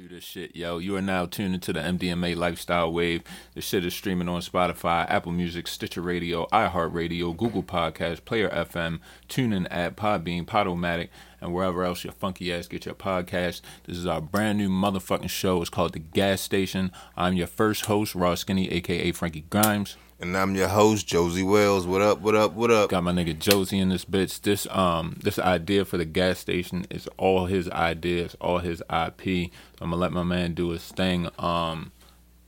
do this shit, yo. You are now tuned into the MDMA Lifestyle Wave. The shit is streaming on Spotify, Apple Music, Stitcher Radio, iHeartRadio, Google Podcast, Player FM, TuneIn app, Podbean, Podomatic, and wherever else your funky ass get your podcast. This is our brand new motherfucking show. It's called The Gas Station. I'm your first host, Raw Skinny, aka Frankie Grimes. And I'm your host, Josie Wells. What up, what up, what up? Got my nigga Josie in this bitch. This um this idea for the gas station is all his ideas, all his IP. I'm gonna let my man do his thing. Um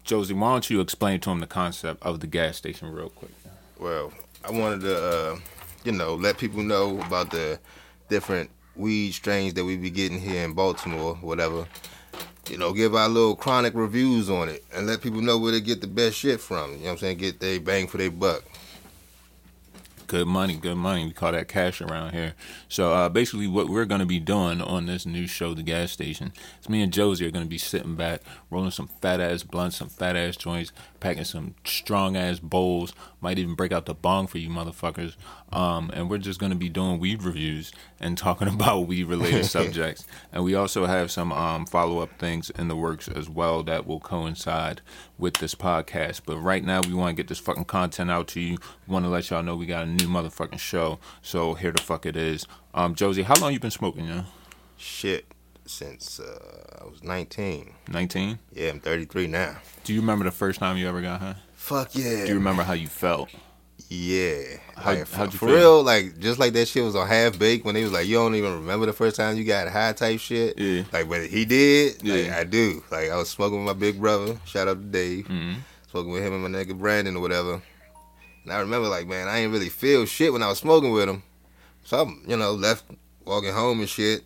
Josie, why don't you explain to him the concept of the gas station real quick? Well, I wanted to, uh, you know, let people know about the different weed strains that we be getting here in Baltimore, whatever. You know, give our little chronic reviews on it and let people know where to get the best shit from. You know what I'm saying? Get they bang for their buck. Good money, good money. We call that cash around here. So uh, basically, what we're going to be doing on this new show, The Gas Station, is me and Josie are going to be sitting back, rolling some fat ass blunts, some fat ass joints, packing some strong ass bowls. Might even break out the bong for you motherfuckers. Um, and we're just going to be doing weed reviews and talking about weed related subjects. And we also have some um, follow up things in the works as well that will coincide with this podcast. But right now, we want to get this fucking content out to you. We want to let y'all know we got a new motherfucking show. So here the fuck it is. Um, Josie, how long you been smoking, yo? Shit. Since uh, I was 19. 19? Yeah, I'm 33 now. Do you remember the first time you ever got high? Fuck yeah. Do you remember how you felt? Yeah. How- like, for feel? real, like just like that shit was on half baked when they was like, you don't even remember the first time you got high type shit. Yeah. Like, but he did. Like, Yeah. I do. Like, I was smoking with my big brother. Shout out to Dave. hmm Smoking with him and my nigga Brandon or whatever. And I remember, like, man, I ain't really feel shit when I was smoking with him. So I'm, you know, left walking home and shit.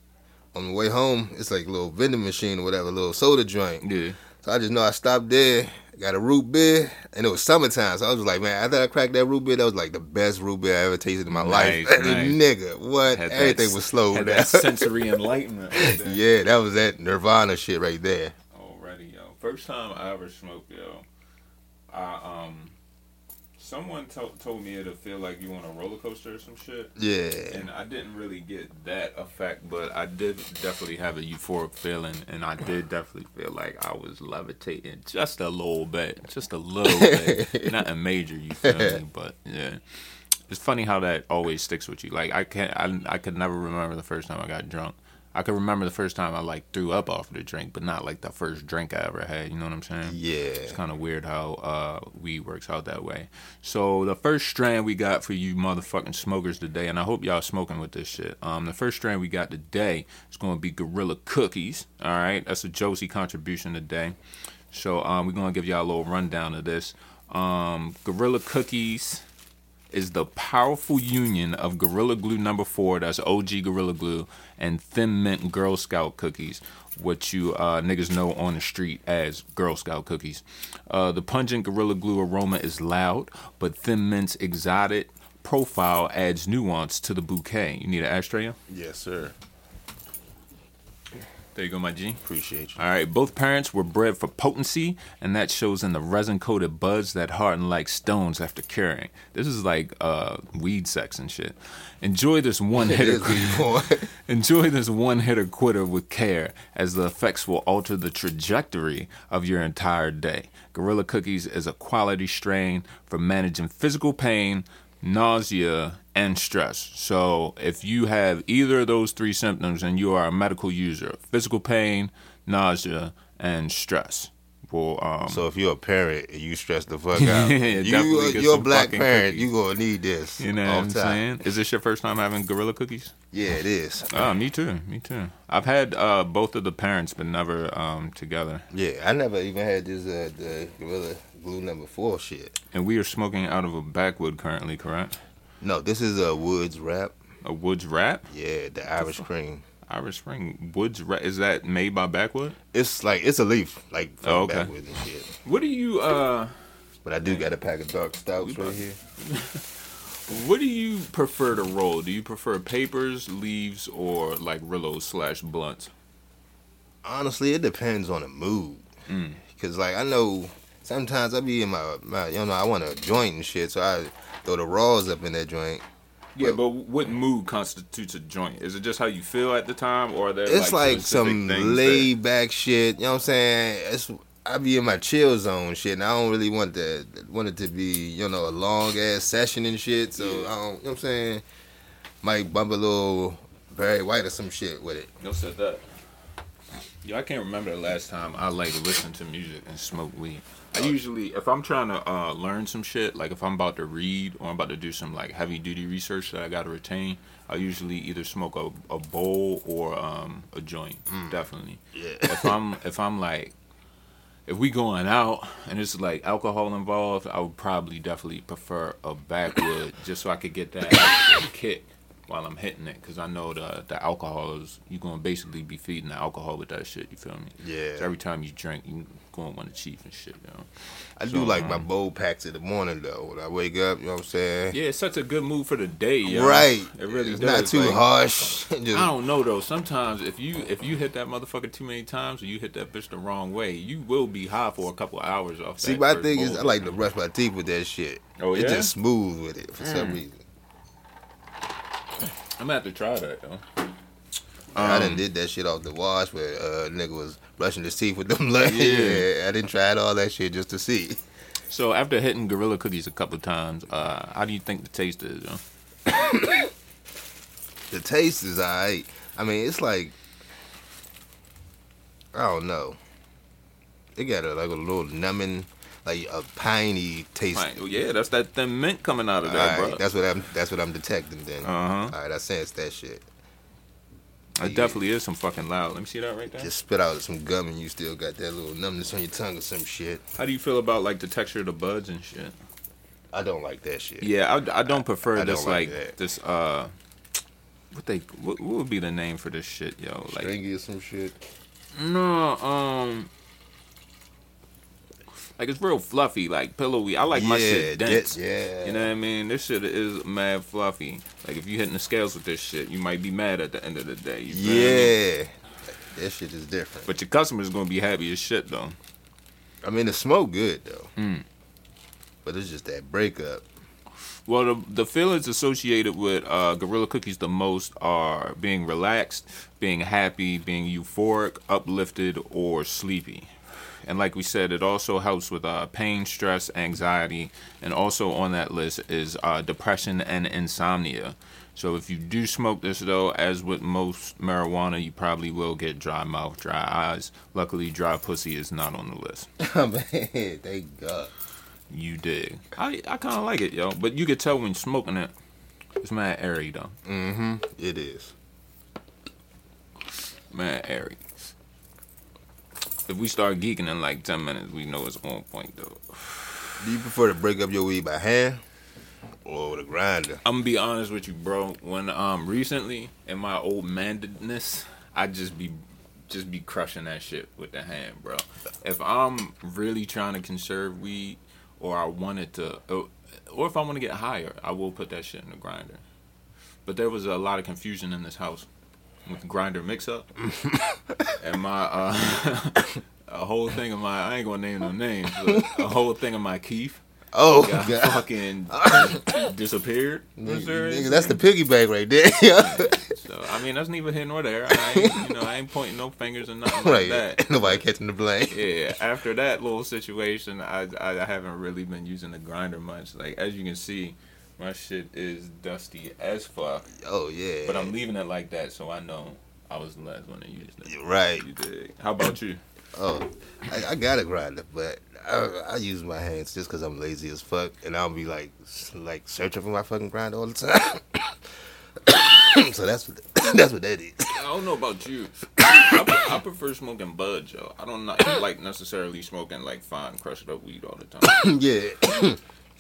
On the way home, it's like a little vending machine or whatever, a little soda joint. Yeah. So I just know I stopped there, got a root beer, and it was summertime. So I was like, man, after I cracked that root beer, that was like the best root beer I ever tasted in my Nice, life. nice. Nigga, what? Had Everything s- was slow Had down. that sensory enlightenment. right yeah, that was that Nirvana shit right there. Already, yo. First time I ever smoked, yo. I um, someone to- told me it'll feel like you on a roller coaster or some shit, Yeah. and I didn't really get that effect, but I did definitely have a euphoric feeling, and I did definitely feel like I was levitating just a little bit, just a little bit, nothing major, you feel me? But yeah. It's funny how that always sticks with you. Like I can't, I, I could never remember the first time I got drunk. I could remember the first time I like threw up off the drink, but not like the first drink I ever had. You know what I'm saying? Yeah. It's kind of weird how uh, weed works out that way. So the first strand we got for you motherfucking smokers today, and I hope y'all smoking with this shit. Um, the first strand we got today is going to be Gorilla Cookies. All right, that's a Josie contribution today. So um, we're gonna give y'all a little rundown of this. Um, Gorilla Cookies is the powerful union of Gorilla Glue number four, that's OG Gorilla Glue, and Thin Mint Girl Scout cookies, what you uh, niggas know on the street as Girl Scout cookies. Uh, the pungent Gorilla Glue aroma is loud, but Thin Mint's exotic profile adds nuance to the bouquet. You need an ashtray? Yes, sir. There you go, my G. Appreciate you. All right, both parents were bred for potency, and that shows in the resin-coated buds that harden like stones after curing. This is like uh, weed sex and shit. Enjoy this one hitter is where you going. Enjoy this one hitter quitter with care, as the effects will alter the trajectory of your entire day. Gorilla Cookies is a quality strain for managing physical pain, nausea, and stress. So, if you have either of those three symptoms and you are a medical user, physical pain, nausea, and stress, will um, So if you're a parent and you stress the fuck out, Yeah, you, get you're a black parent, cookies. you gonna need this. you know what I'm time. saying? Is this your first time having Gorilla Cookies? Yeah, it is. Oh, me too. Me too. I've had uh, both of the parents, but never um, together. Yeah, I never even had this uh, the Gorilla Glue number four shit. And we are smoking out of a backwood currently, correct? No, this is a Woods wrap. A Woods Wrap? Yeah, the Irish cream. Irish Spring Woods Wrap. Is that made by Backwood? It's like it's a leaf, like from Oh, okay. backwoods and shit. What do you uh But I do got a pack of dark stouts right here. what do you prefer to roll? Do you prefer papers, leaves, or like Rillos slash blunts? Honestly, it depends on the mood. Mm. Cause like I know sometimes I be in my, my you know I want a joint and shit, so I throw the raws up in that joint. Yeah, but what mood constitutes a joint? Is it just how you feel at the time, or there it's like, specific some that- laid back shit. You know what I'm saying? It's I be in my chill zone shit, and I don't really want that want it to be you know a long ass session and shit. So Yeah. I don't. You know what I'm saying? Might bump a little Barry White or some shit with it. Yo said that. Yo, I can't remember the last time I like listened to music and smoked weed. I usually, if I'm trying to uh, learn some shit, like if I'm about to read or I'm about to do some like heavy duty research that I got to retain, I usually either smoke a, a bowl or um, a joint. Definitely. Yeah. If I'm if I'm like if we going out and it's like alcohol involved, I would probably definitely prefer a backwood just so I could get that kick while I'm hitting it because I know the the alcohol is you're gonna basically be feeding the alcohol with that shit. You feel me? Yeah. So every time you drink, you gonna want to chief and shit. You know? I do So, like my um, bowl packs in the morning though. When I wake up, you know what I'm saying? Yeah, it's such a good mood for the day. Yo. Right. It really it's does. not too like, harsh. Just, I don't know though. Sometimes if you if you hit that motherfucker too many times or you hit that bitch the wrong way, you will be high for a couple of hours off. See, that my first thing is, bowl. I like to brush my teeth with that shit. Oh, It's yeah? just smooth with it for some Mm. reason. I'm gonna have to try that though. I done Um, did that shit off the wash where uh, nigga was brushing his teeth with them legs. Yeah. Yeah. I didn't try all that shit just to see. So after hitting Gorilla Cookies a couple times, uh, how do you think the taste is? Yo? The taste is alright. I mean, it's like I don't know. It got a, like a little numbing, like a piney taste. Right. Well, yeah, that's that thin mint coming out of there, Alright, bro. that's what I'm. That's what I'm detecting. Then. Uh huh. All right, I sense that shit. It definitely is some fucking loud. Let me see that right there. Just spit out some gum and you still got that little numbness on your tongue or some shit. How do you feel about like the texture of the buds and shit? I don't like that shit. Yeah, I, I don't prefer I don't this like like, that. this uh. What they what, what would be the name for this shit, yo? Like Stringy or some shit. no, um, like it's real fluffy, like pillowy. I like my shit that- dense. yeah. You know what I mean? This shit is mad fluffy. Like if you hitting the scales with this shit, you might be mad at the end of the day. You feel me? Yeah. That shit is different. But your customer's gonna be happy as shit though. I mean, the smoke good though. Mm. But it's just that breakup. Well, the, the feelings associated with uh, Gorilla Cookies the most are being relaxed, being happy, being euphoric, uplifted, or sleepy. And like we said, it also helps with uh, pain, stress, anxiety, and also on that list is uh, depression and insomnia. So if you do smoke this though, as with most marijuana, you probably will get dry mouth, dry eyes. Luckily, dry pussy is not on the list. Man, thank God. You dig? I I kind of like it, yo. But you could tell when smoking it, it's mad airy though. Mm-hmm. It is. Man, airy. If we start geeking in like ten minutes, we know it's on point though. Do you prefer to break up your weed by hand or with a grinder? I'm gonna be honest with you, bro. When um recently in my old mandedness, I just be just be crushing that shit with the hand, bro. If I'm really trying to conserve weed, or I wanted to, or, or if I want to get higher, I will put that shit in the grinder. But there was a lot of confusion in this house with grinder mix up, and my uh, a whole thing of my I ain't gonna name no names, but a whole thing of my kief Oh, got God. fucking disappeared. Nigga, that's the piggy bank right there. So I mean, that's neither here nor there. I ain't, you know, I ain't pointing no fingers or nothing like right. that. Ain't Nobody catching the blame. Yeah. After that little situation, I, I I haven't really been using the grinder much. Like as you can see, my shit is dusty as fuck. Oh yeah. But I'm leaving it like that, so I know I was the last one to use it. right. You dig? How about you? Oh, I, I got a grinder, but I, I use my hands just because I'm lazy as fuck, and I'll be like, like searching for my fucking grinder all the time. so that's what that's what that is. I don't know about you. I, I prefer smoking buds, yo. I don't not like necessarily smoking like fine crushed up weed all the time. yeah,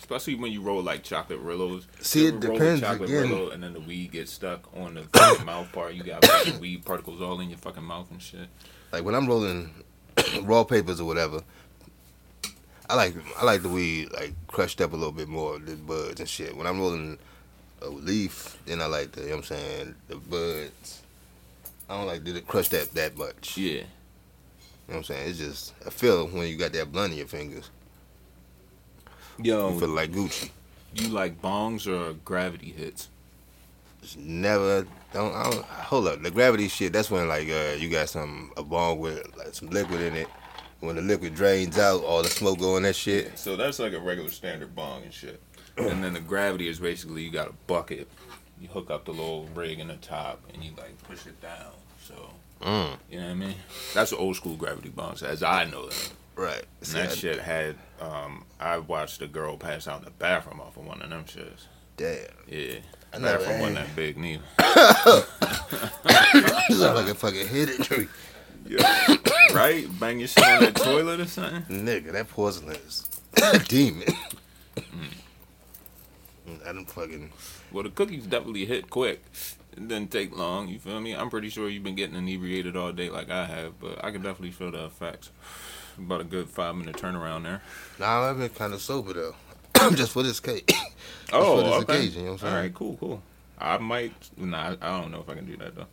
Especially when you roll like chocolate rillos. See, it depends chocolate again. Rillo and then the weed gets stuck on the mouth part. You got fucking weed particles all in your fucking mouth and shit. like when I'm rolling raw papers or whatever. I like I like the weed like crushed up a little bit more than buds and shit. When I'm rolling a leaf, then I like the you know what I'm saying the buds. I don't like did it crush that that much. Yeah. You know what I'm saying? It's just I feel when you got that blunt in your fingers. You Yo, feel like Gucci. you like bongs or gravity hits? Just never don't, I don't hold up. The gravity shit, that's when like uh you got some a bong with like some liquid in it. When the liquid drains out, all the smoke go in that shit. So that's like a regular standard bong and shit. and then the gravity is basically you got a bucket. You hook up the little rig in the top and you like push it down. So Mm. you know what I mean? That's the old school gravity bongs, as I know them. Right. And See, that I- shit had um I watched a girl pass out in the bathroom off of one of them shits. Damn. Yeah. I never bathroom wasn't that big neither. You sound like a fucking hidden tree. Yeah. right? Bang your shit on that toilet or something? Nigga, that porcelain is a demon. I done fucking Well, the cookies definitely hit quick. It didn't take long. You feel me? I'm pretty sure you've been getting inebriated all day like I have, but I can definitely feel the effects. About a good five minute turnaround there. Nah, I've been kind of sober though, just for this cake. Oh, for this okay. occasion, you know what I'm saying? right, cool, cool. I might. Nah, I I don't know if I can do that though.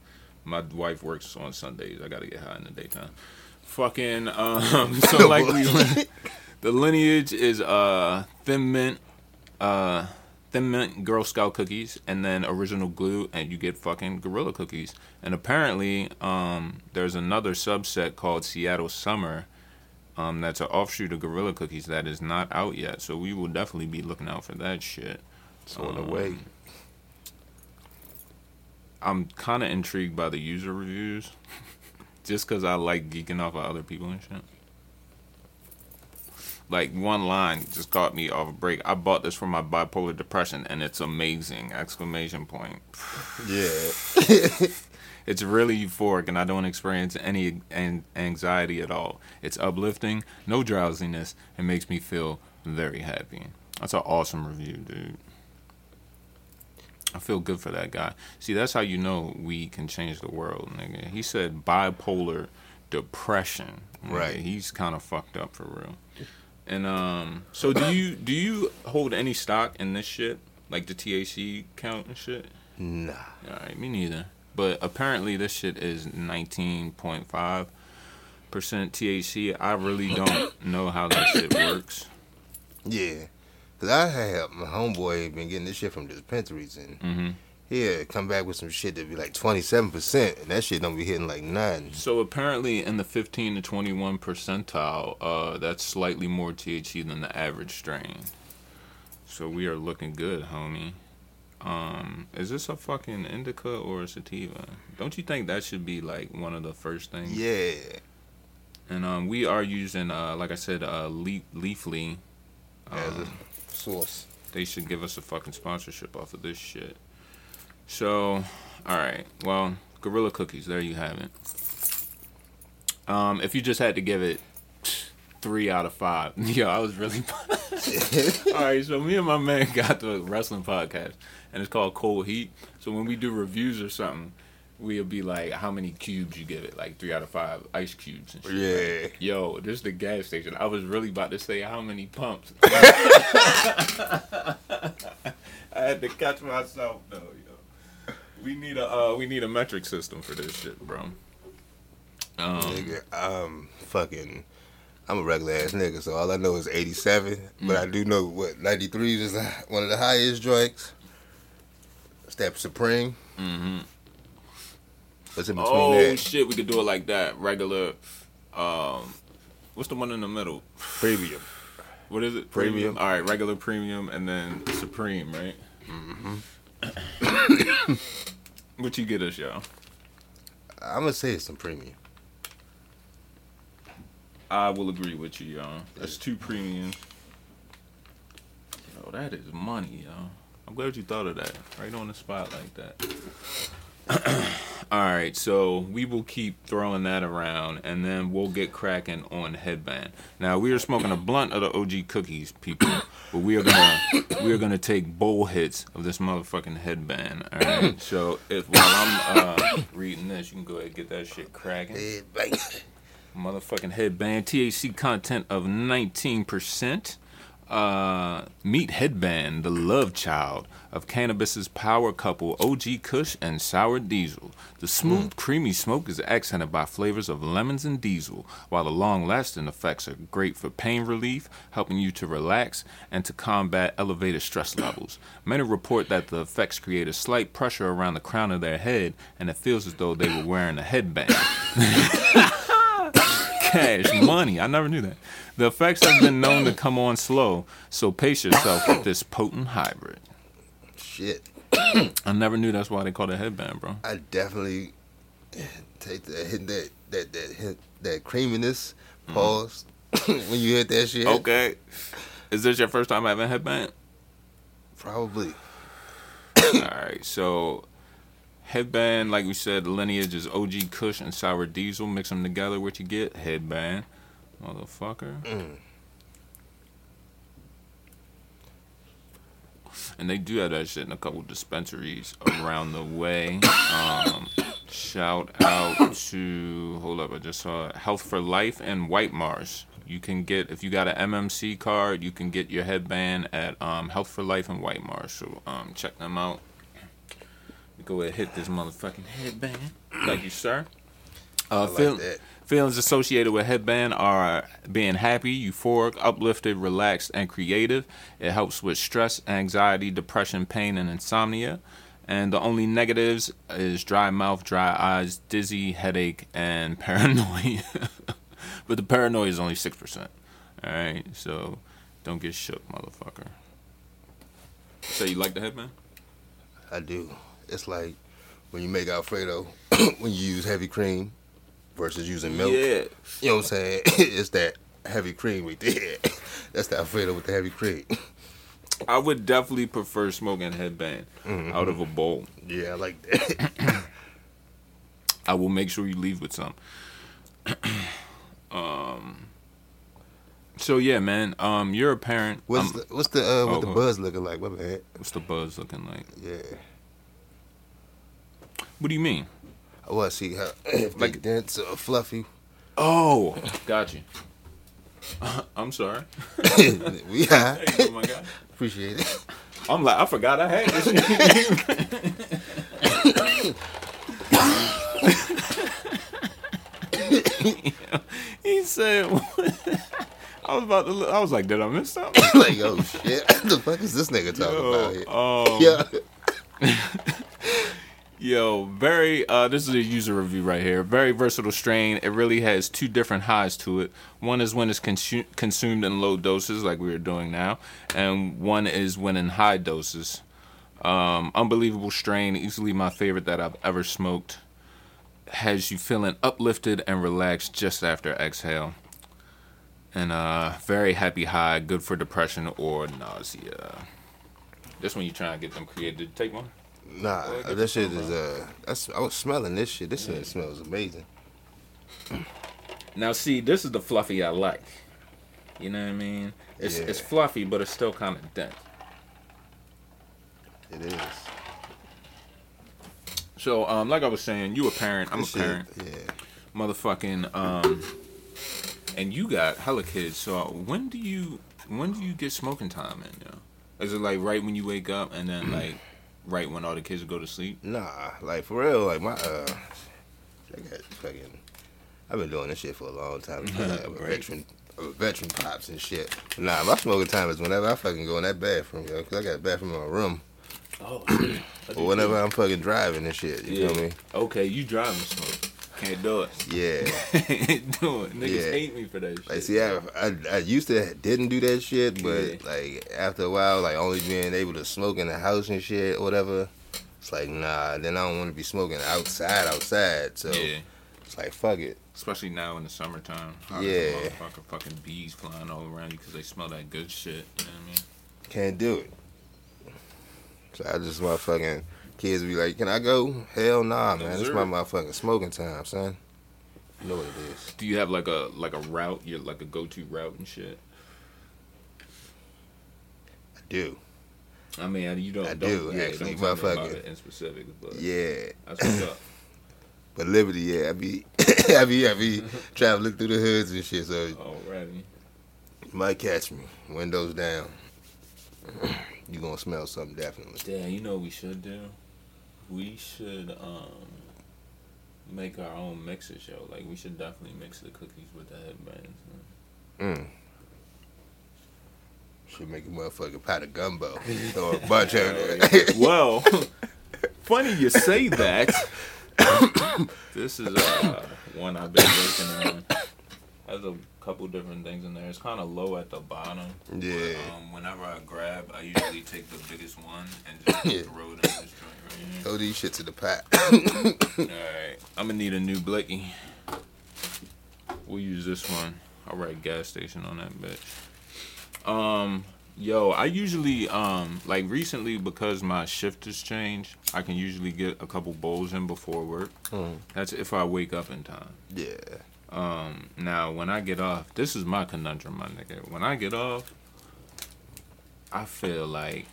My wife works on Sundays. I gotta get high in the daytime. Fucking. Um. So like we. the lineage is uh thin mint, uh thin mint Girl Scout cookies, and then original glue, and you get fucking Gorilla cookies. And apparently, um, there's another subset called Seattle Summer. Um, that's an offshoot of Gorilla Cookies that is not out yet, so we will definitely be looking out for that shit. It's on the Um, way. I'm kind of intrigued by the user reviews, just because I like geeking off of other people and shit. Like one line just caught me off a break. I bought this for my bipolar depression, and it's amazing! Exclamation point. Yeah. It's really euphoric, and I don't experience any an- anxiety at all. It's uplifting, no drowsiness, and makes me feel very happy. That's an awesome review, dude. I feel good for that guy. See, that's how you know we can change the world, nigga. He said bipolar depression. nigga. Right. He's kind of fucked up for real. And um, so do you do you hold any stock in this shit, like the THC count and shit? nah. All right, me neither. But apparently, this shit is 19.5 percent THC. I really don't know how that shit works. Yeah. Cause I had my homeboy been getting this shit from dispensaries and hmm he had come back with some shit that be like twenty seven percent and that shit don't be hitting like none. So apparently, in the 15 to 21 percentile, uh, that's slightly more THC than the average strain. So we are looking good, homie. Um, is this a fucking indica or a sativa? Don't you think that should be like one of the first things? Yeah. And um, we are using, uh, like I said, uh, Le- Leafly. As a Um, source. they should give us a fucking sponsorship off of this shit. So, all right. Well, Gorilla Cookies. There you have it. Um, if you just had to give it three out of five, yo, I was really. all right. So me and my man got the wrestling podcast, and it's called Cold Heat. So when we do reviews or something, we'll be like, "How many cubes you give it?" Like three out of five ice cubes. And shit. Yeah. Yo, this is the gas station. I was really about to say how many pumps. I had to catch myself though, yo. We need a uh, we need a metric system for this shit, bro. Um, Nigga, um, fucking, I'm a regular ass nigga, so all I know is 87. But Mm. I do know what 93 is one of the highest joints. Step Supreme. hmm What's in between Oh that? shit, we could do it like that. Regular. Um, what's the one in the middle? Premium. What is it? Premium. All right, regular premium and then supreme, right? Mm-hmm. what you get us, y'all? I'm gonna say it's some premium. I will agree with you, y'all. That's two premium. Yo, that is money, y'all. I'm glad you thought of that. Right on the spot like that. All right, so we will keep throwing that around, and then we'll get cracking on headband. Now we are smoking a blunt of the OG cookies, people, but we are gonna we are gonna take bowl hits of this motherfucking headband. All right, so if while I'm uh, reading this, you can go ahead and get that shit cracking Head bang. motherfucking headband THC content of 19%. Uh, meet Headband, the love child of cannabis's power couple OG Kush and Sour Diesel. The smooth, creamy smoke is accented by flavors of lemons and diesel, while the long lasting effects are great for pain relief, helping you to relax and to combat elevated stress levels. Many report that the effects create a slight pressure around the crown of their head, and it feels as though they were wearing a headband. Cash, money. I never knew that. The effects have been known to come on slow, so pace yourself with this potent hybrid. Shit. I never knew that's why they call it headband, bro. I definitely take that hit that that that hit that creaminess mm-hmm. pause when you hit that shit. Okay. Is this your first time having headband? Probably. All right. So, headband, like we said, the lineage is OG Kush and Sour Diesel. Mix them together. What you get? Headband, motherfucker. Mm. And they do have that shit in a couple dispensaries around the way. Um, shout out to hold up, I just saw Health for Life and White Marsh. You can get if you got an MMC card, you can get your headband at um, Health for Life and White Marsh. So um, check them out. Go ahead, and hit this motherfucking headband. Thank you, sir. Uh, like feel- that. Feelings associated with headband are being happy, euphoric, uplifted, relaxed, and creative. It helps with stress, anxiety, depression, pain, and insomnia. And the only negatives is dry mouth, dry eyes, dizzy, headache, and paranoia. but the paranoia is only 6%. Alright, so don't get shook, motherfucker. So you like the headband? I do. It's like when you make Alfredo when you use heavy cream versus using milk. Yeah. You know what I'm saying? it's that heavy cream we did. That's the Alfredo with the heavy cream. I would definitely prefer smoking headband out of a bowl. Yeah, I like that. I will make sure you leave with some. um. So yeah, man. Um, you're a parent. What's Um, the what's the uh, what oh, the buzz looking like? My bad. what's the buzz looking like? Yeah. What do you mean? I want to see how if Like- like dense or fluffy. Oh, got you. I'm sorry. we high. Hey, oh my god. Appreciate it. I'm like, I forgot I had this. he said, I was about to. Look, I was like, did I miss something? like, oh shit, what the fuck is this nigga talking about here? Um, yeah. Yo, very. Uh, this is a user review right here. Very versatile strain. It really has two different highs to it. One is when it's consu- consumed in low doses, like we are doing now, and one is when in high doses. Um, unbelievable strain. Easily my favorite that I've ever smoked. Has you feeling uplifted and relaxed just after exhale. And uh, very happy high. Good for depression or nausea. This one you trying to get them created. Take one? Nah, Boy, get that shit is uh. That's I was smelling this shit. This shit smells amazing. Now, see, this is the fluffy I like. You know what I mean? It's Yeah. it's fluffy, but it's still kind of dense. It is. So, um, like I was saying, you a parent, I'm This a parent, shit, yeah. motherfucking, um, and you got hella kids. So, when do you when do you get smoking time in? Yo? Is it like right when you wake up, and then like right when all the kids go to sleep? Nah, like for real, like my uh, I got fucking. I've been doing this shit for a long time. I'm a veteran, I'm a veteran pops and shit. Nah, my smoking time is whenever I fucking go in that bathroom, yo, cause I got a bathroom in my room, Oh, or whenever I'm fucking driving and shit. You feel me? Okay, you driving smoke. Can't do it. Yeah. Can't do it. Niggas Yeah. hate me for that shit. Like, see, I, I I used to didn't do that shit, but Yeah. like after a while, like only being able to smoke in the house and shit, or whatever. It's like nah. Then I don't want to be smoking outside, outside. So yeah. it's like fuck it. Especially now in the summertime. Yeah. Motherfucker, fucking bees flying all around you because they smell that good shit. You know what I mean? Can't do it. So I just motherfucking kids be like, "Can I go?" Hell nah, man. It's my motherfucking smoking time, son. You know what it is. Do you have like a like a route? You're like a go to route and shit. I do. I mean, you don't. I don't, do, yeah, actually, Don't motherfucker. in specific, but Yeah. that's what's up. But Liberty, yeah, I be, I be, I be traveling through the hoods and shit. So Alrighty. Might catch me. Windows down. you gonna smell something definitely. Yeah, you know what we should do? We should um make our own mixes, show. Like we should definitely mix the cookies with the headbands. Mm. Should make a motherfucking pot of gumbo. Throw a bunch of it. well, funny you say that. this is uh, one I've been working on. Has a couple different things in there. It's kind of low at the bottom. Yeah. Um, whenever I grab, I usually take the biggest one and just Yeah. throw it in this joint right here. Throw these shits to the pot. Alright, I'm gonna need a new blicky. We'll use this one. I'll write gas station on that bitch. Um, yo, I usually um like recently because my shift has changed, I can usually get a couple bowls in before work. Mm. That's if I wake up in time. yeah. Um, now when I get off, this is my conundrum, my nigga. When I get off, I feel like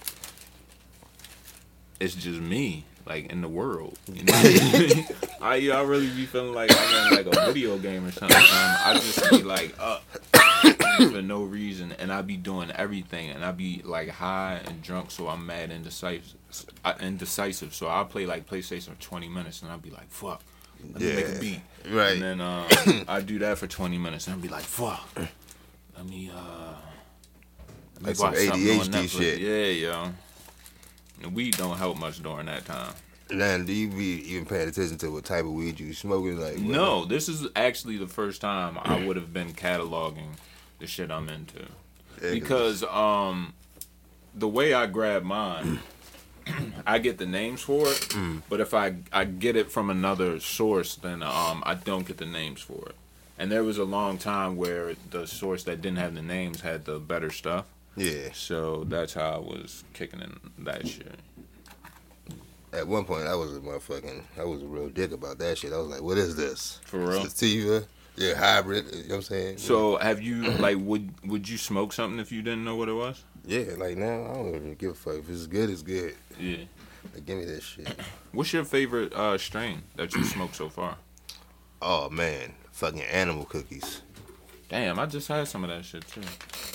it's just me, like in the world. You know, I, mean? I I really be feeling like I'm in like a video game or something. I just be like up for no reason, and I be doing everything, and I be like high and drunk, so I'm mad indecisive. uh, Indecisive, so I'll play like PlayStation for 20 minutes, and I'll be like, "Fuck, let me make Yeah. a beat." Right. And then uh, I do that for 20 minutes and I'll be like, fuck. Let me, uh. let me Like some watch something on ADHD Netflix." shit. Yeah, yo. The weed don't help much during that time. Now, do you be even paying attention to what type of weed you smoking? Like, what- No, this is actually the first time I would have been cataloging the shit I'm into. Yeah, 'cause- Because um the way I grab mine, I get the names for it, Mm. but if I I get it from another source, then um I don't get the names for it. And there was a long time where the source that didn't have the names had the better stuff. yeah. So that's how I was kicking in that shit. At one point, I was a motherfucking, I was a real dick about that shit. I was like, what is this? For real? Sativa? Yeah, hybrid. You know what I'm saying? So have you like would would you smoke something if you didn't know what it was? Yeah, like now, I don't even give a fuck. If it's good, it's good. Yeah. Like, give me that shit. What's your favorite uh, strain that you smoked so far? Oh man, fucking animal cookies. Damn, I just had some of that shit too.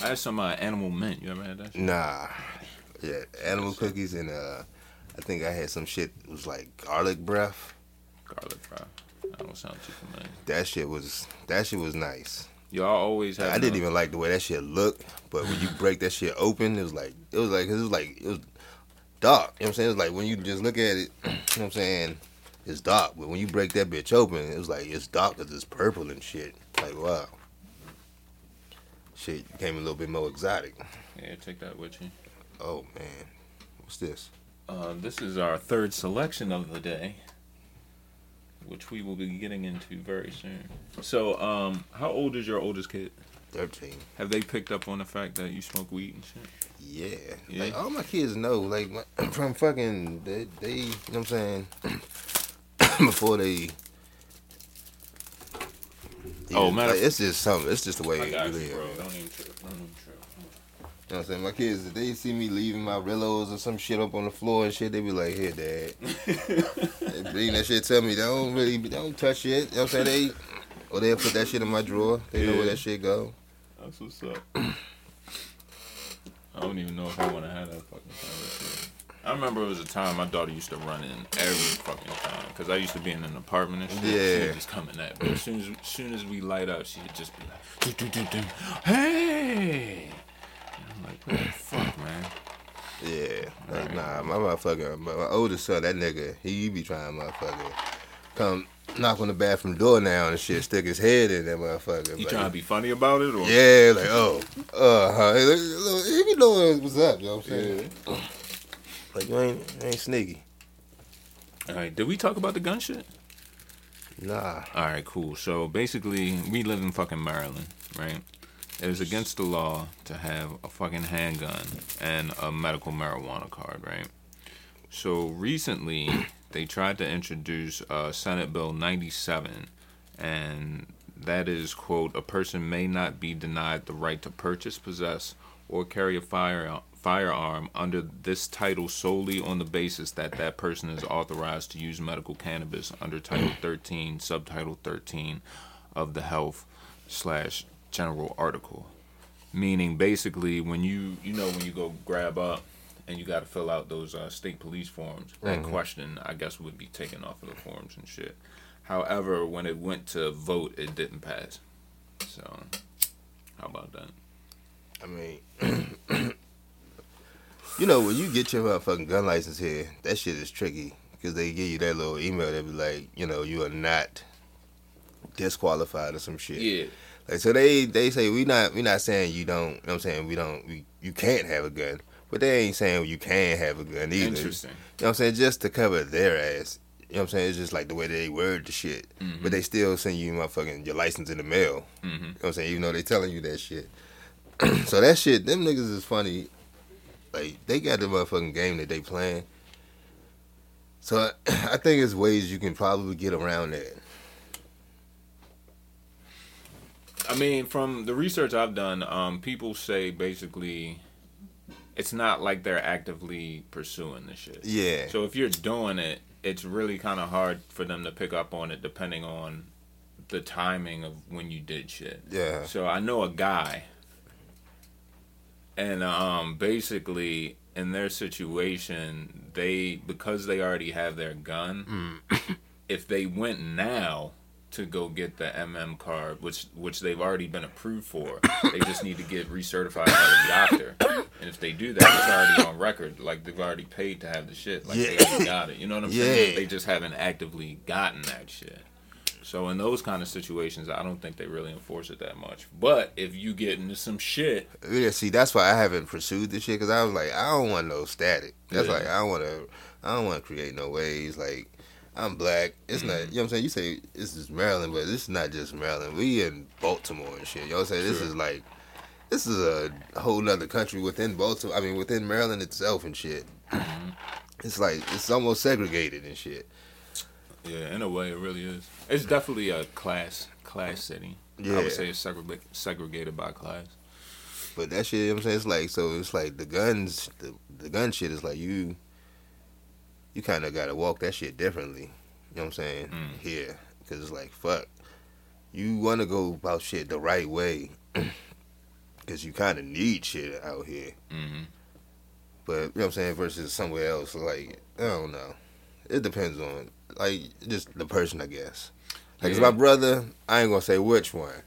I had some uh, animal mint. You ever had that shit? Nah. Yeah, animal cookies and uh, I think I had some shit. It was like garlic breath. Garlic breath. That don't sound too familiar. That shit was that shit was nice. Y'all always have. I didn't even like the way that shit looked, but when you break that shit open, it was like it was like it was like it was dark. You know what I'm saying? It was like when you just look at it, you know what I'm saying? It's dark, but when you break that bitch open, it was like it's dark because it's purple and shit. Like wow, shit became a little bit more exotic. Yeah, take that with you. Oh man, what's this? Uh, this is our third selection of the day, which we will be getting into very soon. So, um, how old is your oldest kid? Thirteen. Have they picked up on the fact that you smoke weed and shit? Yeah. Yeah. Like all my kids know, like from fucking they, they you know what I'm saying? Before they Oh, matter- like, it's just something. It's just the way I we got live. you, bro. Don't even trip. Don't even trip. You know what I'm saying? My kids, if they see me leaving my Rillos or some shit up on the floor and shit, they be like, "Here, dad." they bring that shit. Tell me they don't really, they don't touch shit. You know what I'm saying? They or they'll put that shit in my drawer. They know where that shit go. That's what's up. I don't even know if I want to have that fucking conversation. I remember it was a time my daughter used to run in every fucking time because I used to be in an apartment and shit. She Yeah. would just come in that. But as soon as, as soon as we light up, she'd just be like, do, do, do, do. "Hey!" And I'm like, "What the fuck, man?" Yeah, like nah, my motherfucker, my, my oldest son, that nigga, he, be trying motherfucker come knock on the bathroom door now and shit, stick his head in that motherfucker. You like, trying to be funny about it, or Yeah, like oh, uh, huh. Look, look, he be knowing what's up. You know what I'm saying? Like you ain't you ain't sneaky. All right, did we talk about the gun shit? Nah. All right, cool. So basically, we live in fucking Maryland, right? It is against the law to have a fucking handgun and a medical marijuana card, right? So recently, they tried to introduce uh, Senate Bill 97, and that is, quote, a person may not be denied the right to purchase, possess, or carry a fire, firearm under this title solely on the basis that that person is authorized to use medical cannabis under Title 13, Subtitle 13 of the Health slash General Article. meaning basically when you you know when you go grab up and you got to fill out those uh, state police forms. That Mhm. question, I guess, would be taken off of the forms and shit. However, when it went to vote, it didn't pass. So, how about that? I mean, you know, when you get your motherfucking gun license here, that shit is tricky because they give you that little email that be like, you know, you are not disqualified or some shit. Yeah, Like so they they say we not we not saying you don't. You know what I'm saying we don't we you can't have a gun, but they ain't saying you can have a gun either. interesting. You know what I'm saying? Just to cover their ass. You know what I'm saying? It's just like the way they word the shit. Mhm. But they still send you motherfucking your license in the mail. hmm You know what I'm saying? Even though they telling you that shit. so that shit, them niggas is funny. Like they got the motherfucking game that they playing. So I, I think it's ways you can probably get around that. I mean, from the research I've done, um, people say basically it's not like they're actively pursuing the shit. Yeah. So if you're doing it, it's really kind of hard for them to pick up on it depending on the timing of when you did shit. Yeah. So I know a guy, and um, basically in their situation, they because they already have their gun, if they went now to go get the MM card, which which they've already been approved for, they just need to get recertified by the doctor. And if they do that, it's already on record. Like they've already paid to have the shit. Like they already got it. You know what I'm saying? They just haven't actively gotten that shit. So in those kind of situations, I don't think they really enforce it that much. But if you get into some shit, Yeah, see, that's why I haven't pursued this shit because I was like, I don't want no static. That's Yeah. like I don't want to, I don't want to create no waves. Like I'm black. It's not, Mm-hmm. you know what I'm saying. You say this is Maryland, but this is not just Maryland. We in Baltimore and shit. You know what I'm saying. This Sure. is like, this is a whole nother country within Baltimore. I mean, within Maryland itself and shit. Mm-hmm. It's like it's almost segregated and shit. yeah, in a way, it really is. It's definitely a class class city. I would say it's segregated segregated by class. But that shit, you know what I'm saying, it's like so. It's like the guns, the, the gun shit is like you, you kind of gotta walk that shit differently. You know what I'm saying? Mm. Here, because it's like fuck, you want to go about shit the right way, because you kind of need shit out here. hmm But you know what I'm saying versus somewhere else, like I don't know. It depends on like just the person, I guess. Like it's my brother. I ain't gonna say which one,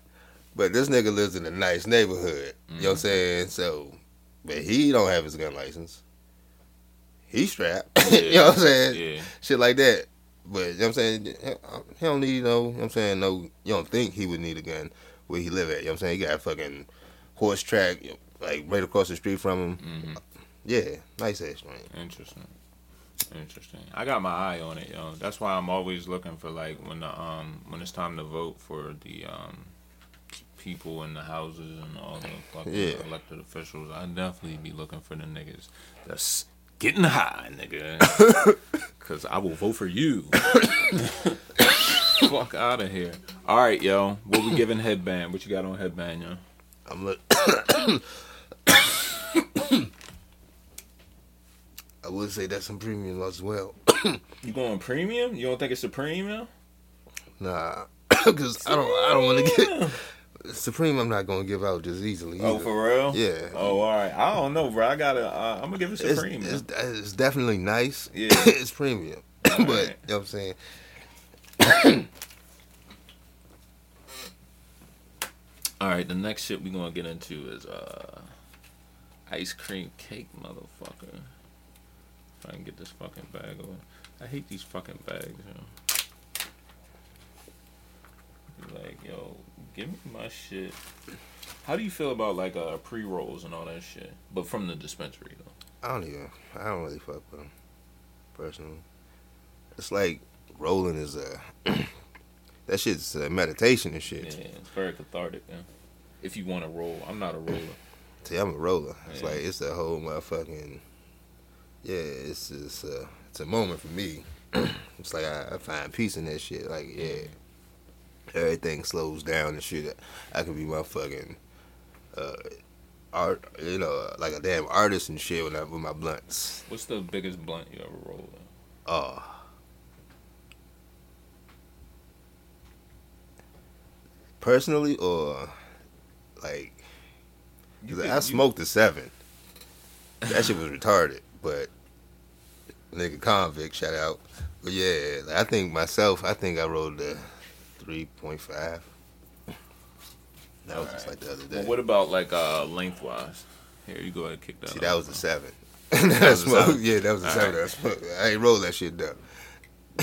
but this nigga lives in a nice neighborhood. You know what I'm Mhm. saying? So, but he don't have his gun license. He strapped. you know what I'm saying? Yeah. Shit like that. But you know what I'm saying? He don't need no. You know what I'm saying? No, you don't think he would need a gun where he live at. You know what I'm saying? He got a fucking horse track like right across the street from him. hmm Yeah, nice ass joint. Interesting. Interesting. I got my eye on it, yo. That's why I'm always looking for like when the um when it's time to vote for the um people in the houses and all the fucking Yeah. elected officials. I definitely be looking for the niggas that's getting high, nigga. Cause I will vote for you. Fuck out of here. All right, yo. What we giving headband? What you got on headband, yo? I'm look. I would say that's some premium as well. You going premium? You don't think it's a premium? Nah, because I don't. I don't want to get Supreme. I'm not gonna give out just easily. Oh, either. for real? Yeah. Oh, all right. I don't know, bro. I gotta. Uh, I'm gonna give it Supreme. it's, it's definitely nice. Yeah. it's premium, but you know what I'm saying. all right. The next shit we gonna get into is uh, ice cream cake, motherfucker. If I can get this fucking bag over. I hate these fucking bags, yo. Be Like, yo, give me my shit. How do you feel about like uh pre rolls and all that shit, but from the dispensary though? I don't even. I don't really fuck with them personally. It's like rolling is a. that shit's a meditation and shit. Yeah, it's very cathartic. Yeah. If you want to roll, I'm not a roller. See, I'm a roller. It's Yeah. like it's a whole motherfucking. Yeah, it's just a it's a moment for me. it's like I, I find peace in that shit. Like yeah, everything slows down and shit. I could be my fucking uh, art, you know, like a damn artist and shit when I with my blunts. What's the biggest blunt you ever rolled? Oh. Personally, or like You could- I you- smoked a seven. That shit was retarded, but nigga convict shout out. But yeah, I think myself, I think I rolled the three point five. That was just like the other Well, day. what about like uh lengthwise? Here, you go ahead and kick that. See, that was a seven. That I was a smoked. seven? Yeah, that was a All seven. right. I. Ain't roll that shit down.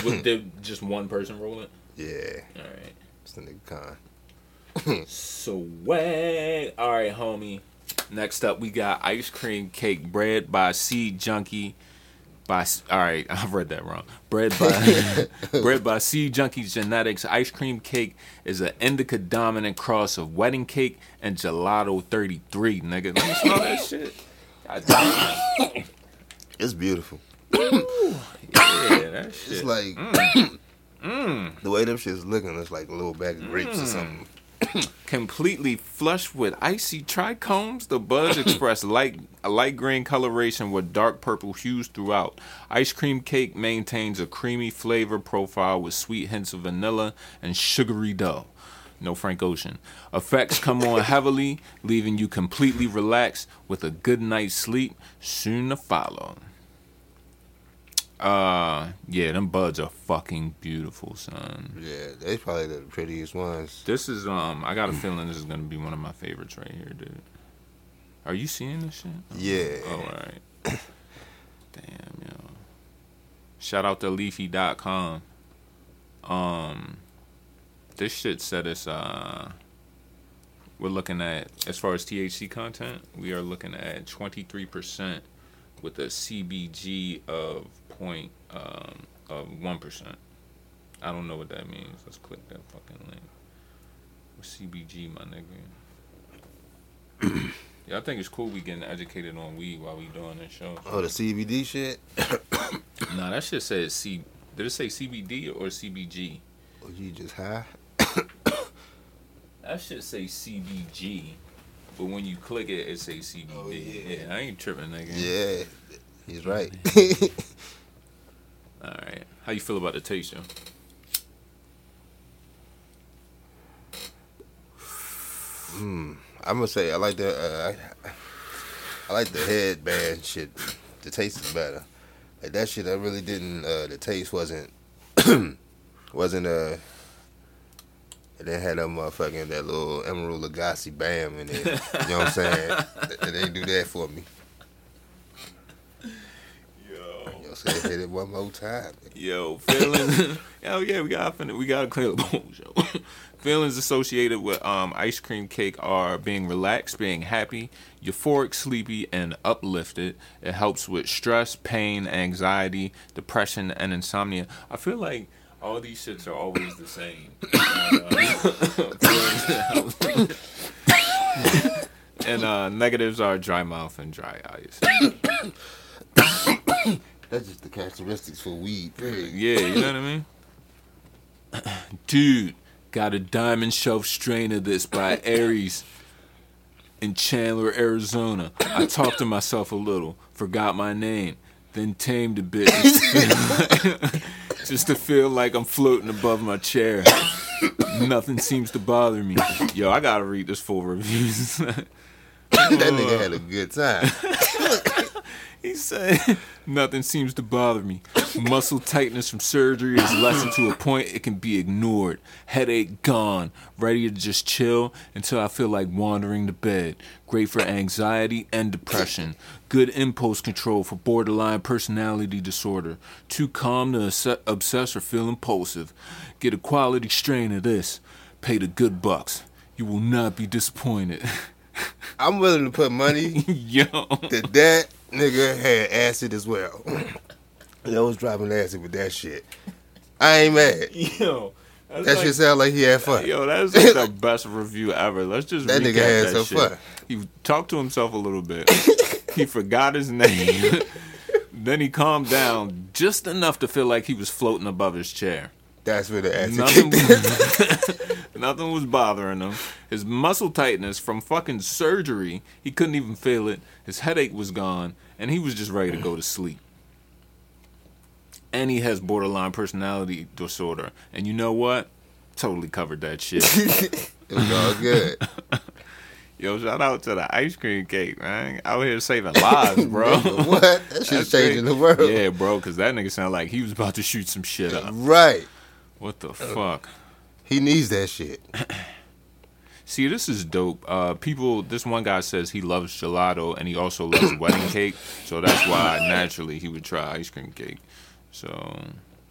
Was- Did just one person roll it? Yeah, All right. it's the nigga con. Swag. All right, homie. Next up, we got ice cream cake bred by Seed Junky. By all right, I've read that wrong. Bred by bred by Seed Junky Genetics. Ice cream cake is an indica dominant cross of wedding cake and gelato 33. Nigga, let me smell that shit. God. It's beautiful. Yeah, that shit. It's like mm. the way them shit's looking. It's like a little bag of grapes or mm. something. completely flushed with icy trichomes. The buds express light a light green coloration with dark purple hues throughout. Ice cream cake maintains a creamy flavor profile with sweet hints of vanilla and sugary dough. No Frank Ocean. Effects come on heavily, leaving you completely relaxed with a good night's sleep soon to follow. Uh, yeah, them buds are fucking beautiful, son. Yeah, they probably the prettiest ones. This is um. I got a feeling this is gonna be one of my favorites right here, dude. Are you seeing this shit? Yeah. Oh, all right. Damn, yo. Shout out to Leafly.com. Um, this shit said it's uh. We're looking at as far as THC content, we are looking at twenty three percent with a CBG of point um of one percent. I don't know what that means. Let's click that fucking link. CBG, my nigga? yeah, I think it's cool we getting educated on weed while we doing this show. Oh, the CBD shit. Nah, that shit says C. Did it say CBD or CBG? Oh, you just high? That shit say CBG, but when you click it, it say CBD. Oh, yeah. I ain't tripping, nigga. Yeah, he's right. All right. How you feel about the taste, yo? Hmm. I'm gonna say I like the uh, I, I like the headband shit. The taste is better. Like that shit, I really didn't. Uh, the taste wasn't wasn't uh. It didn't have that motherfucking that little Emeril Lagasse bam in it. You know what I'm saying? It it didn't do that for me. You hit it one more time. Yo, feelings. oh yeah, we got to we gotta clear the bones, yo. feelings associated with um ice cream cake are being relaxed, being happy, euphoric, sleepy, and uplifted. It helps with stress, pain, anxiety, depression, and insomnia. I feel like all these shits are always the same. Uh, and uh, negatives are dry mouth and dry eyes. That's just the characteristics for weed. Period. Yeah, you know what I mean? Dude, got a diamond shelf strain of this by Aries in Chandler, Arizona. I talked to myself a little, forgot my name, then tamed a bit just to feel, just to feel like I'm floating above my chair. Nothing seems to bother me. Yo, I gotta read this full review. that nigga had a good time. He said, Nothing seems to bother me. Muscle tightness from surgery is lessened to a point it can be ignored. Headache gone. Ready to just chill until I feel like wandering to bed. Great for anxiety and depression. Good impulse control for borderline personality disorder. Too calm to obsess or feel impulsive. Get a quality strain of this. Pay the good bucks. You will not be disappointed. I'm willing to put money Yo. that that nigga had acid as well. That was dropping acid with that shit. I ain't mad. Yo. that's That like- shit sound like he had fun. Yo, that's like the best review ever. Let's just That recap nigga had that some shit. fun. He talked to himself a little bit. he forgot his name. then he calmed down just enough to feel like he was floating above his chair. That's where the acid Nothing was, nothing was bothering him. His muscle tightness from fucking surgery, he couldn't even feel it. His headache was gone, and he was just ready to go to sleep. And he has borderline personality disorder. And you know what? Totally covered that shit. It was all good. Yo, shout out to the ice cream cake, man. Out here saving lives, bro. what? That shit's changing the world. Yeah, bro, because that nigga sounded like he was about to shoot some shit up. Right. What the fuck? He needs that shit. See, this is dope. Uh, people, this one guy says he loves gelato and he also loves wedding cake, so that's why naturally he would try ice cream cake. So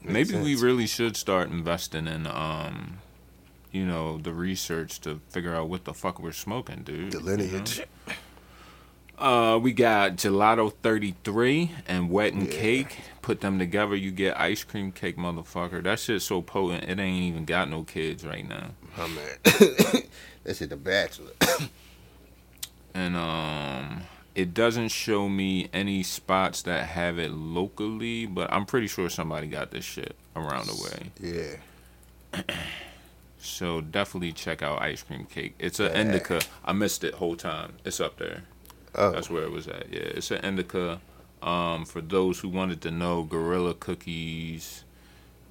maybe we really should start investing in, um, you know, the research to figure out what the fuck we're smoking, dude. The you know? Uh, we got gelato 33 and wet and Yeah. cake. Put them together, you get ice cream cake, motherfucker. That shit's so potent. It ain't even got no kids right now. Oh man. that shit the bachelor. and um it doesn't show me any spots that have it locally but i'm pretty sure somebody got this shit around the way yeah. so definitely check out ice cream cake it's an Yeah. indica i missed it whole time it's up there Oh. that's where it was at yeah it's an indica um for those who wanted to know gorilla cookies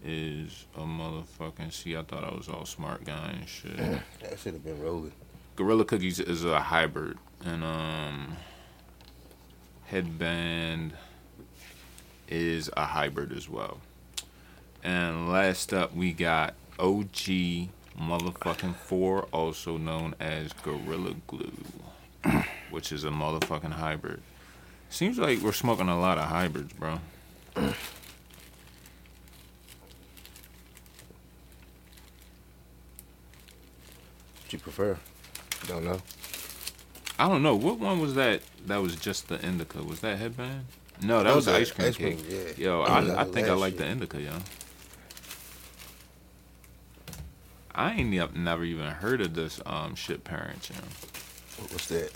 is a motherfucking see i thought i was all smart guy and shit that should have been rolling. Gorilla Cookies is a hybrid, and um, Headband is a hybrid as well. And last up, we got OG motherfucking four, also known as Gorilla Glue, which is a motherfucking hybrid. Seems like we're smoking a lot of hybrids, bro. What you prefer? Don't know. I don't know what one was that. That was just the indica. Was that headband? No, that was the ice cream cake. yeah. Yo, I, I think I like the indica, yo. I ain't never even heard of this um shit parents, know. What- What's that?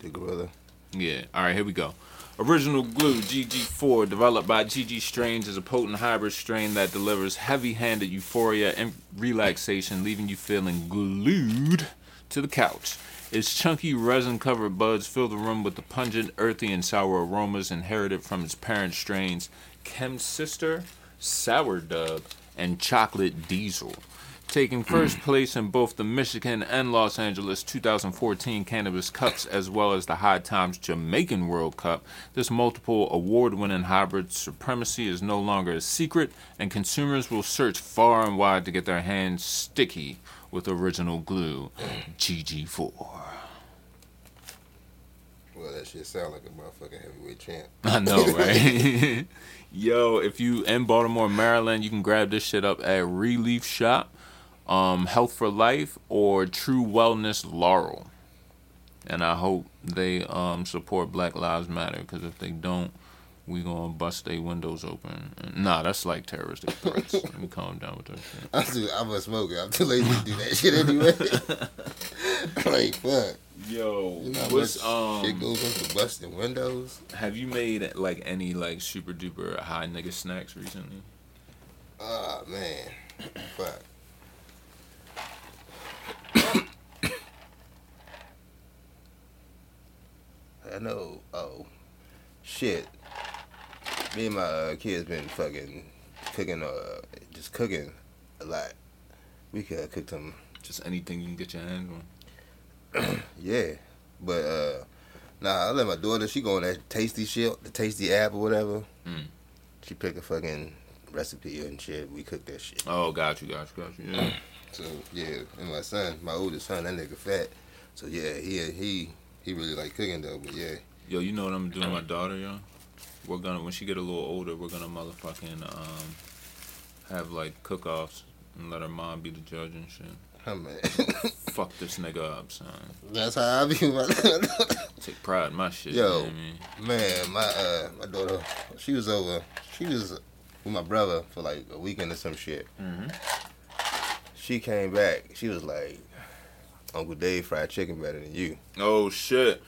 The gorilla. Yeah. All right, here we go. Original Glue GG4, developed by GG Strains, is a potent hybrid strain that delivers heavy-handed euphoria and relaxation, leaving you feeling glued to the couch. Its chunky resin-covered buds fill the room with the pungent, earthy, and sour aromas inherited from its parent strains, Chem Sister, Sour Dubb, and Chocolate Diesel. Taking first place in both the Michigan and Los Angeles 2014 Cannabis Cups as well as the High Times Jamaican World Cup, this multiple award winning hybrid supremacy is no longer a secret, and consumers will search far and wide to get their hands sticky with original glue GG4. Well, that shit sound like a motherfucking heavyweight champ. I know, right? Yo, if you in Baltimore, Maryland, you can grab this shit up at Releaf Shop, um, Health for Life, or True Wellness Laurel. And I hope they um, support Black Lives Matter, because if they don't, we gonna bust their windows open. Nah, that's like terroristic threats. Let me calm down with that shit. I'm too, I'm a smoker. I'm too lazy to do that shit anyway. like fuck. Yo, You know what's much um? shit goes into busting windows? Have you made like any like super duper high nigga snacks recently? Oh man. Fuck. I know. Oh, shit. Me and my uh, kids been fucking cooking, uh, just cooking a lot. We could cook them, Just anything you can get your hands on. yeah. But uh, nah, I let my daughter. She go on that tasty shit, the tasty app or whatever. Mm. She pick a fucking recipe and shit. We cook that shit. Oh, got you, got you, got you. Yeah. So yeah, and my son, my oldest son, that nigga fat. So yeah, he he he really like cooking though. But yeah, Yo, you know what I'm doing my daughter, yo? We're gonna when she get a little older, we're gonna motherfucking um have like cook-offs and let her mom be the judge and shit. oh, man, Fuck this nigga up, son. that's how I be. My Take pride in my shit. Yo. You know I mean? man, my uh my daughter, she was over. She was with my brother for like a weekend or some shit. Mhm. She came back. She was like, Uncle Dave fried chicken better than you. Oh shit.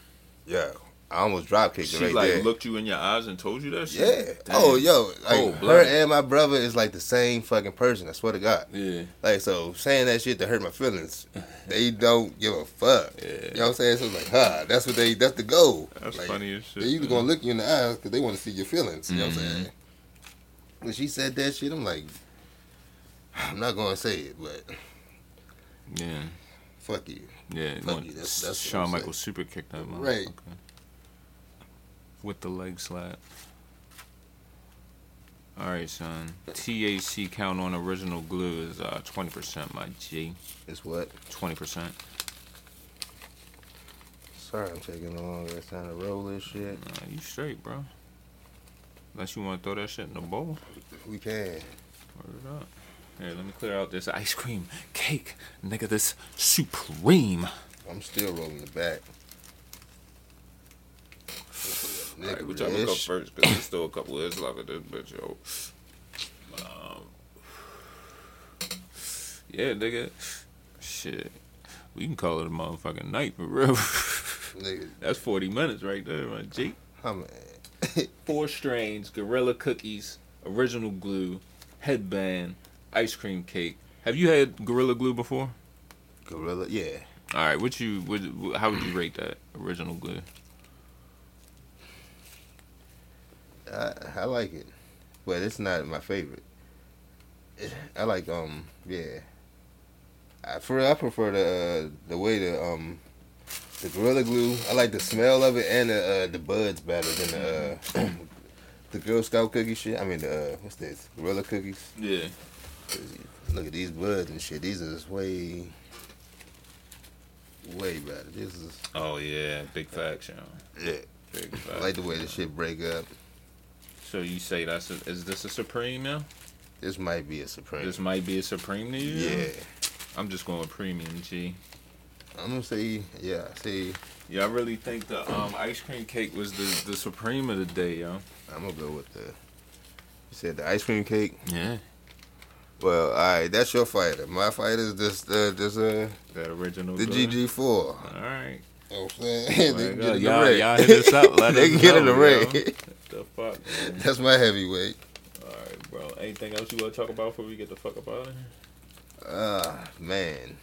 Yeah, I almost drop kicked her She right like there. looked you in your eyes and told you that yeah. shit. Damn. Oh, yo, like Cold her and my brother is like the same fucking person. I swear to God. Yeah. Like so, saying that shit to hurt my feelings, they don't give a fuck. Yeah. You know what I'm saying? So it's like, huh, that's what they, that's the goal. That's like, funny as shit. They either man. gonna look you in the eyes because they want to see your feelings. You know what I'm Mhm. saying? When she said that shit, I'm like, I'm not gonna say it, but Yeah. fuck you. Yeah, Fuck you, that's- that's Shawn Michaels super kicked that motherfucker. Right. With the leg slap. All right, son. TAC count on original glue is uh, 20%, my G. It's what? 20%. Sorry, I'm taking a longer time to roll this shit. Nah, you straight, bro. Unless you want to throw that shit in the bowl. We can. Word it up. Here, let me clear out this ice cream cake. Nigga, this supreme. I'm still rolling the back. Alright, which I look up first because there's still a couple of hits left of this bitch, yo. Um, yeah, nigga. Shit. We can call it a motherfucking night for real. Nigga, That's 40 minutes right there, my G. I'm Four strains, Gorilla Cookies, Original Glue, Headband, Ice Cream Cake. Have you had Gorilla Glue before? gorilla. Yeah, All right, what you, would? how would you rate that Original Glue? I I like it, but it's not my favorite. I like um yeah. I for I prefer the uh, the way the um the gorilla glue. I like the smell of it and the uh, the buds better than the uh, the Girl Scout cookie shit. I mean the uh, what's this gorilla cookies? Yeah. Look at these buds and shit. These are way way better. This is Oh yeah, big facts, yo. yeah. Big I like the way the shit break up. So you say that's a, is this a supreme now? This might be a supreme. This might be a supreme to you. yeah. I'm just going with premium G. I'm gonna say yeah. Say Yeah, I really think the um ice cream cake was the the supreme of the day, yo. I'm gonna go with the. You said the ice cream cake. Yeah. Well, all right, that's your fighter. My fighter is this uh, this uh That original. the. GG four. All right. You know what I'm saying? they can God, get in the y'all, ring. y'all hit us up. Let they can get in the ring. The fuck. Man? That's my heavyweight. All right, bro. Anything else you want to talk about before we get the fuck up out of here? Ah man,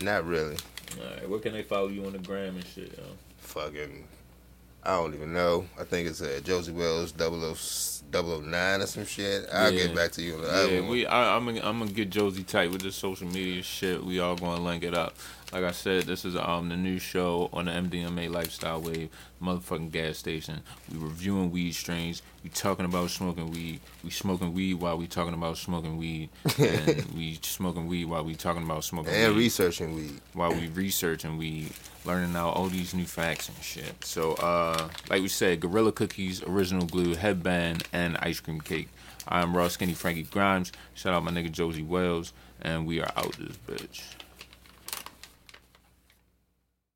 not really. All right. Where can they follow you on the gram and shit, yo? Fucking, I don't even know. I think it's uh, Josie Wells 009 or some shit. I'll Yeah. get back to you. on the Yeah, we. I, I'm. Gonna, I'm gonna get Josie tight with this social media shit. We all gonna link it up. Like I said, this is um the new show on the MDMA Lifestyle Wave, motherfucking gas station. We reviewing weed strains. We talking about smoking weed. We smoking weed while we talking about smoking weed, and we smoking weed while we talking about smoking weed. and weed. researching weed. while we researching we learning out all these new facts and shit. So uh like we said, Gorilla Cookies, Original Glue, Headband, and Ice Cream Cake. I'm Raw Skinny Frankie Grimes. Shout out my nigga Josie Wells, and we are out this bitch.